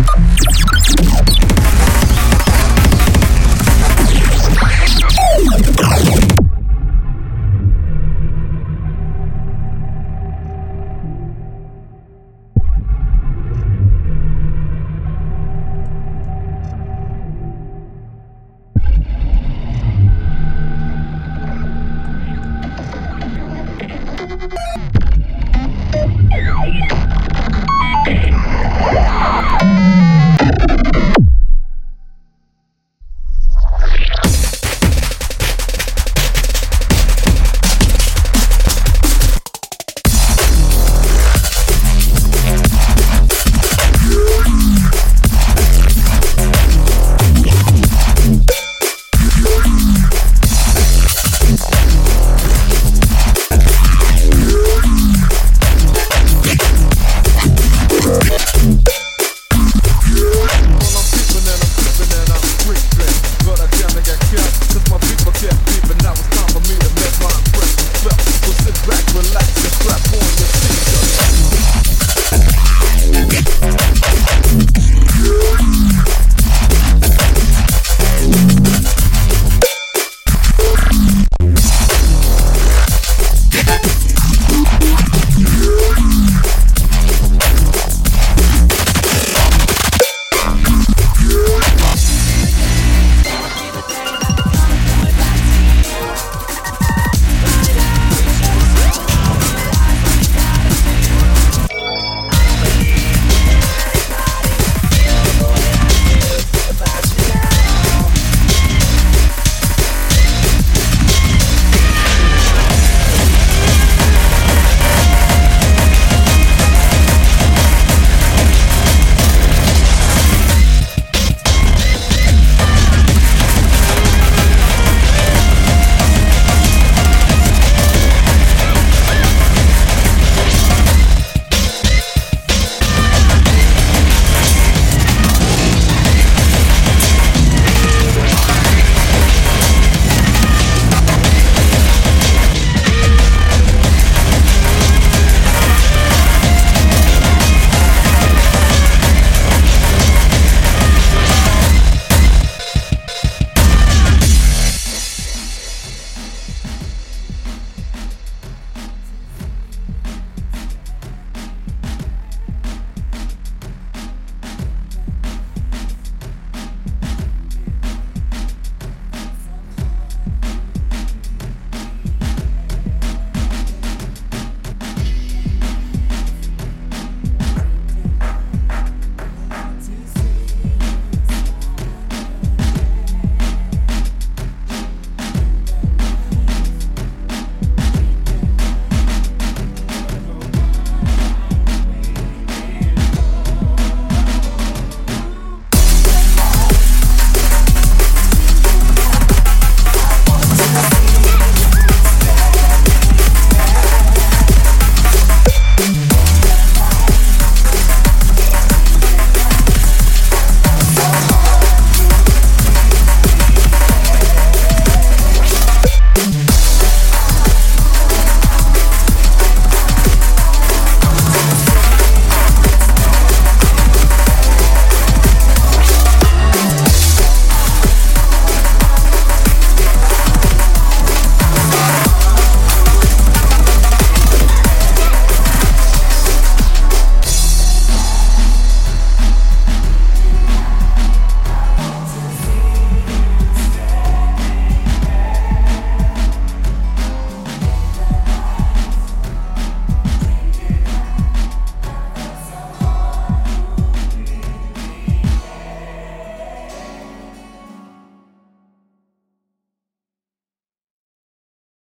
あ。